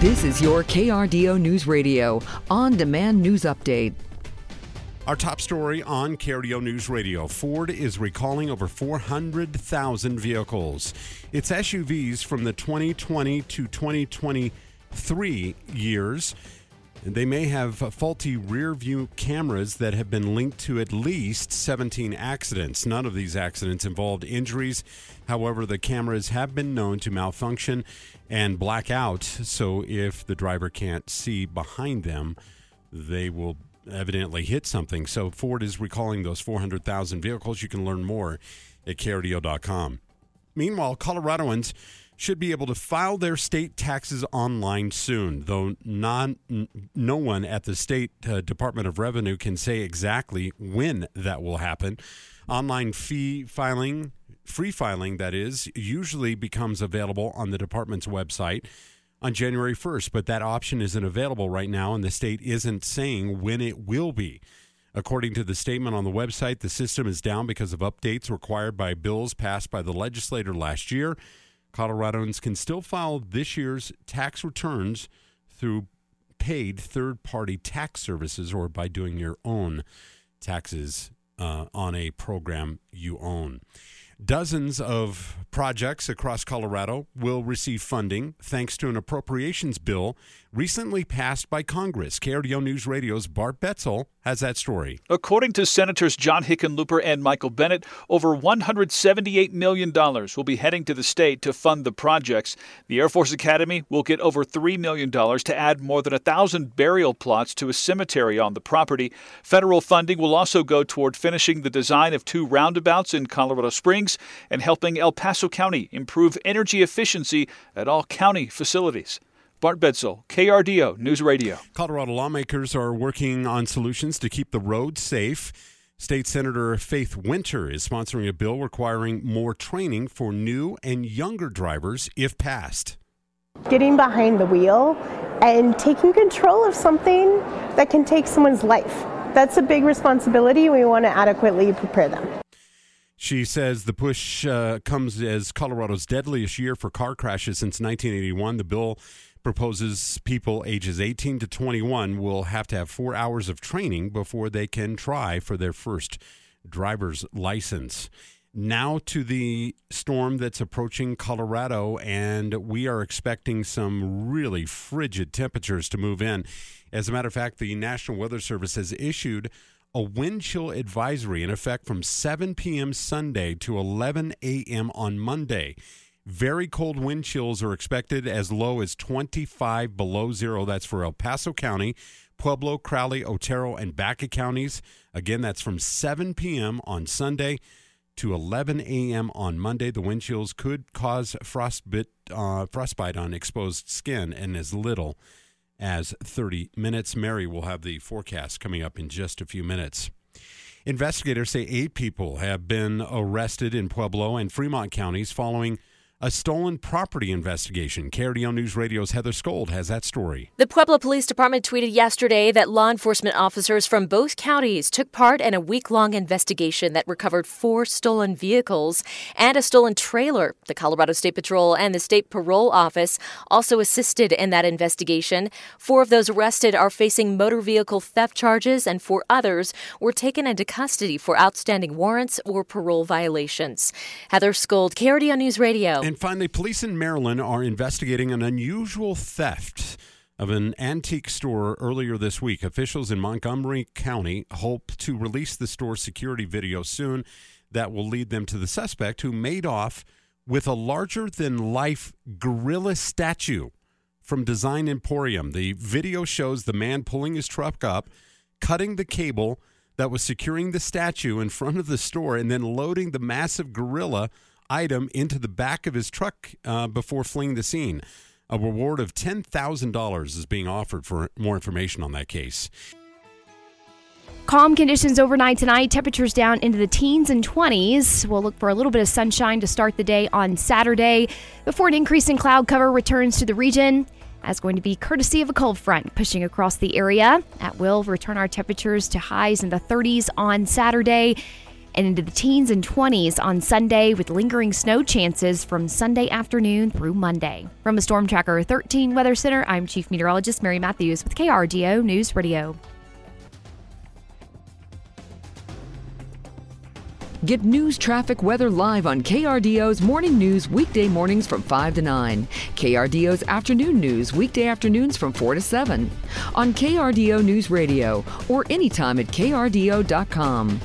This is your KRDO News Radio on demand news update. Our top story on KRDO News Radio Ford is recalling over 400,000 vehicles. It's SUVs from the 2020 to 2023 years. They may have faulty rear view cameras that have been linked to at least 17 accidents. None of these accidents involved injuries. However, the cameras have been known to malfunction and black out. So if the driver can't see behind them, they will evidently hit something. So Ford is recalling those 400,000 vehicles. You can learn more at KRDO.com. Meanwhile, Coloradoans should be able to file their state taxes online soon, though non, no one at the state uh, Department of Revenue can say exactly when that will happen. Online fee filing, free filing, that is, usually becomes available on the department's website on January 1st, but that option isn't available right now, and the state isn't saying when it will be. According to the statement on the website, the system is down because of updates required by bills passed by the legislator last year. Coloradans can still file this year's tax returns through paid third party tax services or by doing your own taxes uh, on a program you own. Dozens of projects across Colorado will receive funding thanks to an appropriations bill recently passed by Congress. KRDO News Radio's Bart Betzel has that story. According to Senators John Hickenlooper and Michael Bennet, over $178 million will be heading to the state to fund the projects. The Air Force Academy will get over $3 million to add more than a thousand burial plots to a cemetery on the property. Federal funding will also go toward finishing the design of two roundabouts in Colorado Springs and helping El Paso County improve energy efficiency at all county facilities. Bart Betzel, KRDO News Radio. Colorado lawmakers are working on solutions to keep the roads safe. State Senator Faith Winter is sponsoring a bill requiring more training for new and younger drivers if passed. Getting behind the wheel and taking control of something that can take someone's life. That's a big responsibility. We want to adequately prepare them. She says the push uh, comes as Colorado's deadliest year for car crashes since 1981. The bill proposes people ages 18 to 21 will have to have four hours of training before they can try for their first driver's license. Now to the storm that's approaching Colorado, and we are expecting some really frigid temperatures to move in. As a matter of fact, the National Weather Service has issued a wind chill advisory in effect from 7 p.m. Sunday to 11 a.m. on Monday. Very cold wind chills are expected as low as 25 below zero. That's for El Paso County, Pueblo, Crowley, Otero, and Baca counties. Again, that's from 7 p.m. on Sunday to 11 a.m. on Monday. The wind chills could cause frostbite, uh, frostbite on exposed skin and as little as 30 minutes. Mary will have the forecast coming up in just a few minutes. Investigators say eight people have been arrested in Pueblo and Fremont counties following a stolen property investigation. KRDO News Radio's Heather Scold has that story. The Pueblo Police Department tweeted yesterday that law enforcement officers from both counties took part in a week long investigation that recovered four stolen vehicles and a stolen trailer. The Colorado State Patrol and the State Parole Office also assisted in that investigation. Four of those arrested are facing motor vehicle theft charges, and four others were taken into custody for outstanding warrants or parole violations. Heather Scold, KRDO News Radio. And finally, police in Maryland are investigating an unusual theft of an antique store earlier this week. Officials in Montgomery County hope to release the store's security video soon that will lead them to the suspect who made off with a larger than life gorilla statue from Design Emporium. The video shows the man pulling his truck up, cutting the cable that was securing the statue in front of the store, and then loading the massive gorilla item into the back of his truck uh, before fleeing the scene. A reward of $10,000 is being offered for more information on that case. Calm conditions overnight tonight. Temperatures down into the teens and 20s. We'll look for a little bit of sunshine to start the day on Saturday before an increase in cloud cover returns to the region. That's going to be courtesy of a cold front pushing across the area. At will return our temperatures to highs in the 30s on Saturday. And into the teens and 20s on Sunday with lingering snow chances from Sunday afternoon through Monday. From the Storm Tracker 13 Weather Center, I'm Chief Meteorologist Mary Matthews with KRDO News Radio. Get news, traffic, weather live on KRDO's Morning News weekday mornings from 5 to 9. KRDO's Afternoon News weekday afternoons from 4 to 7. On KRDO News Radio or anytime at KRDO.com.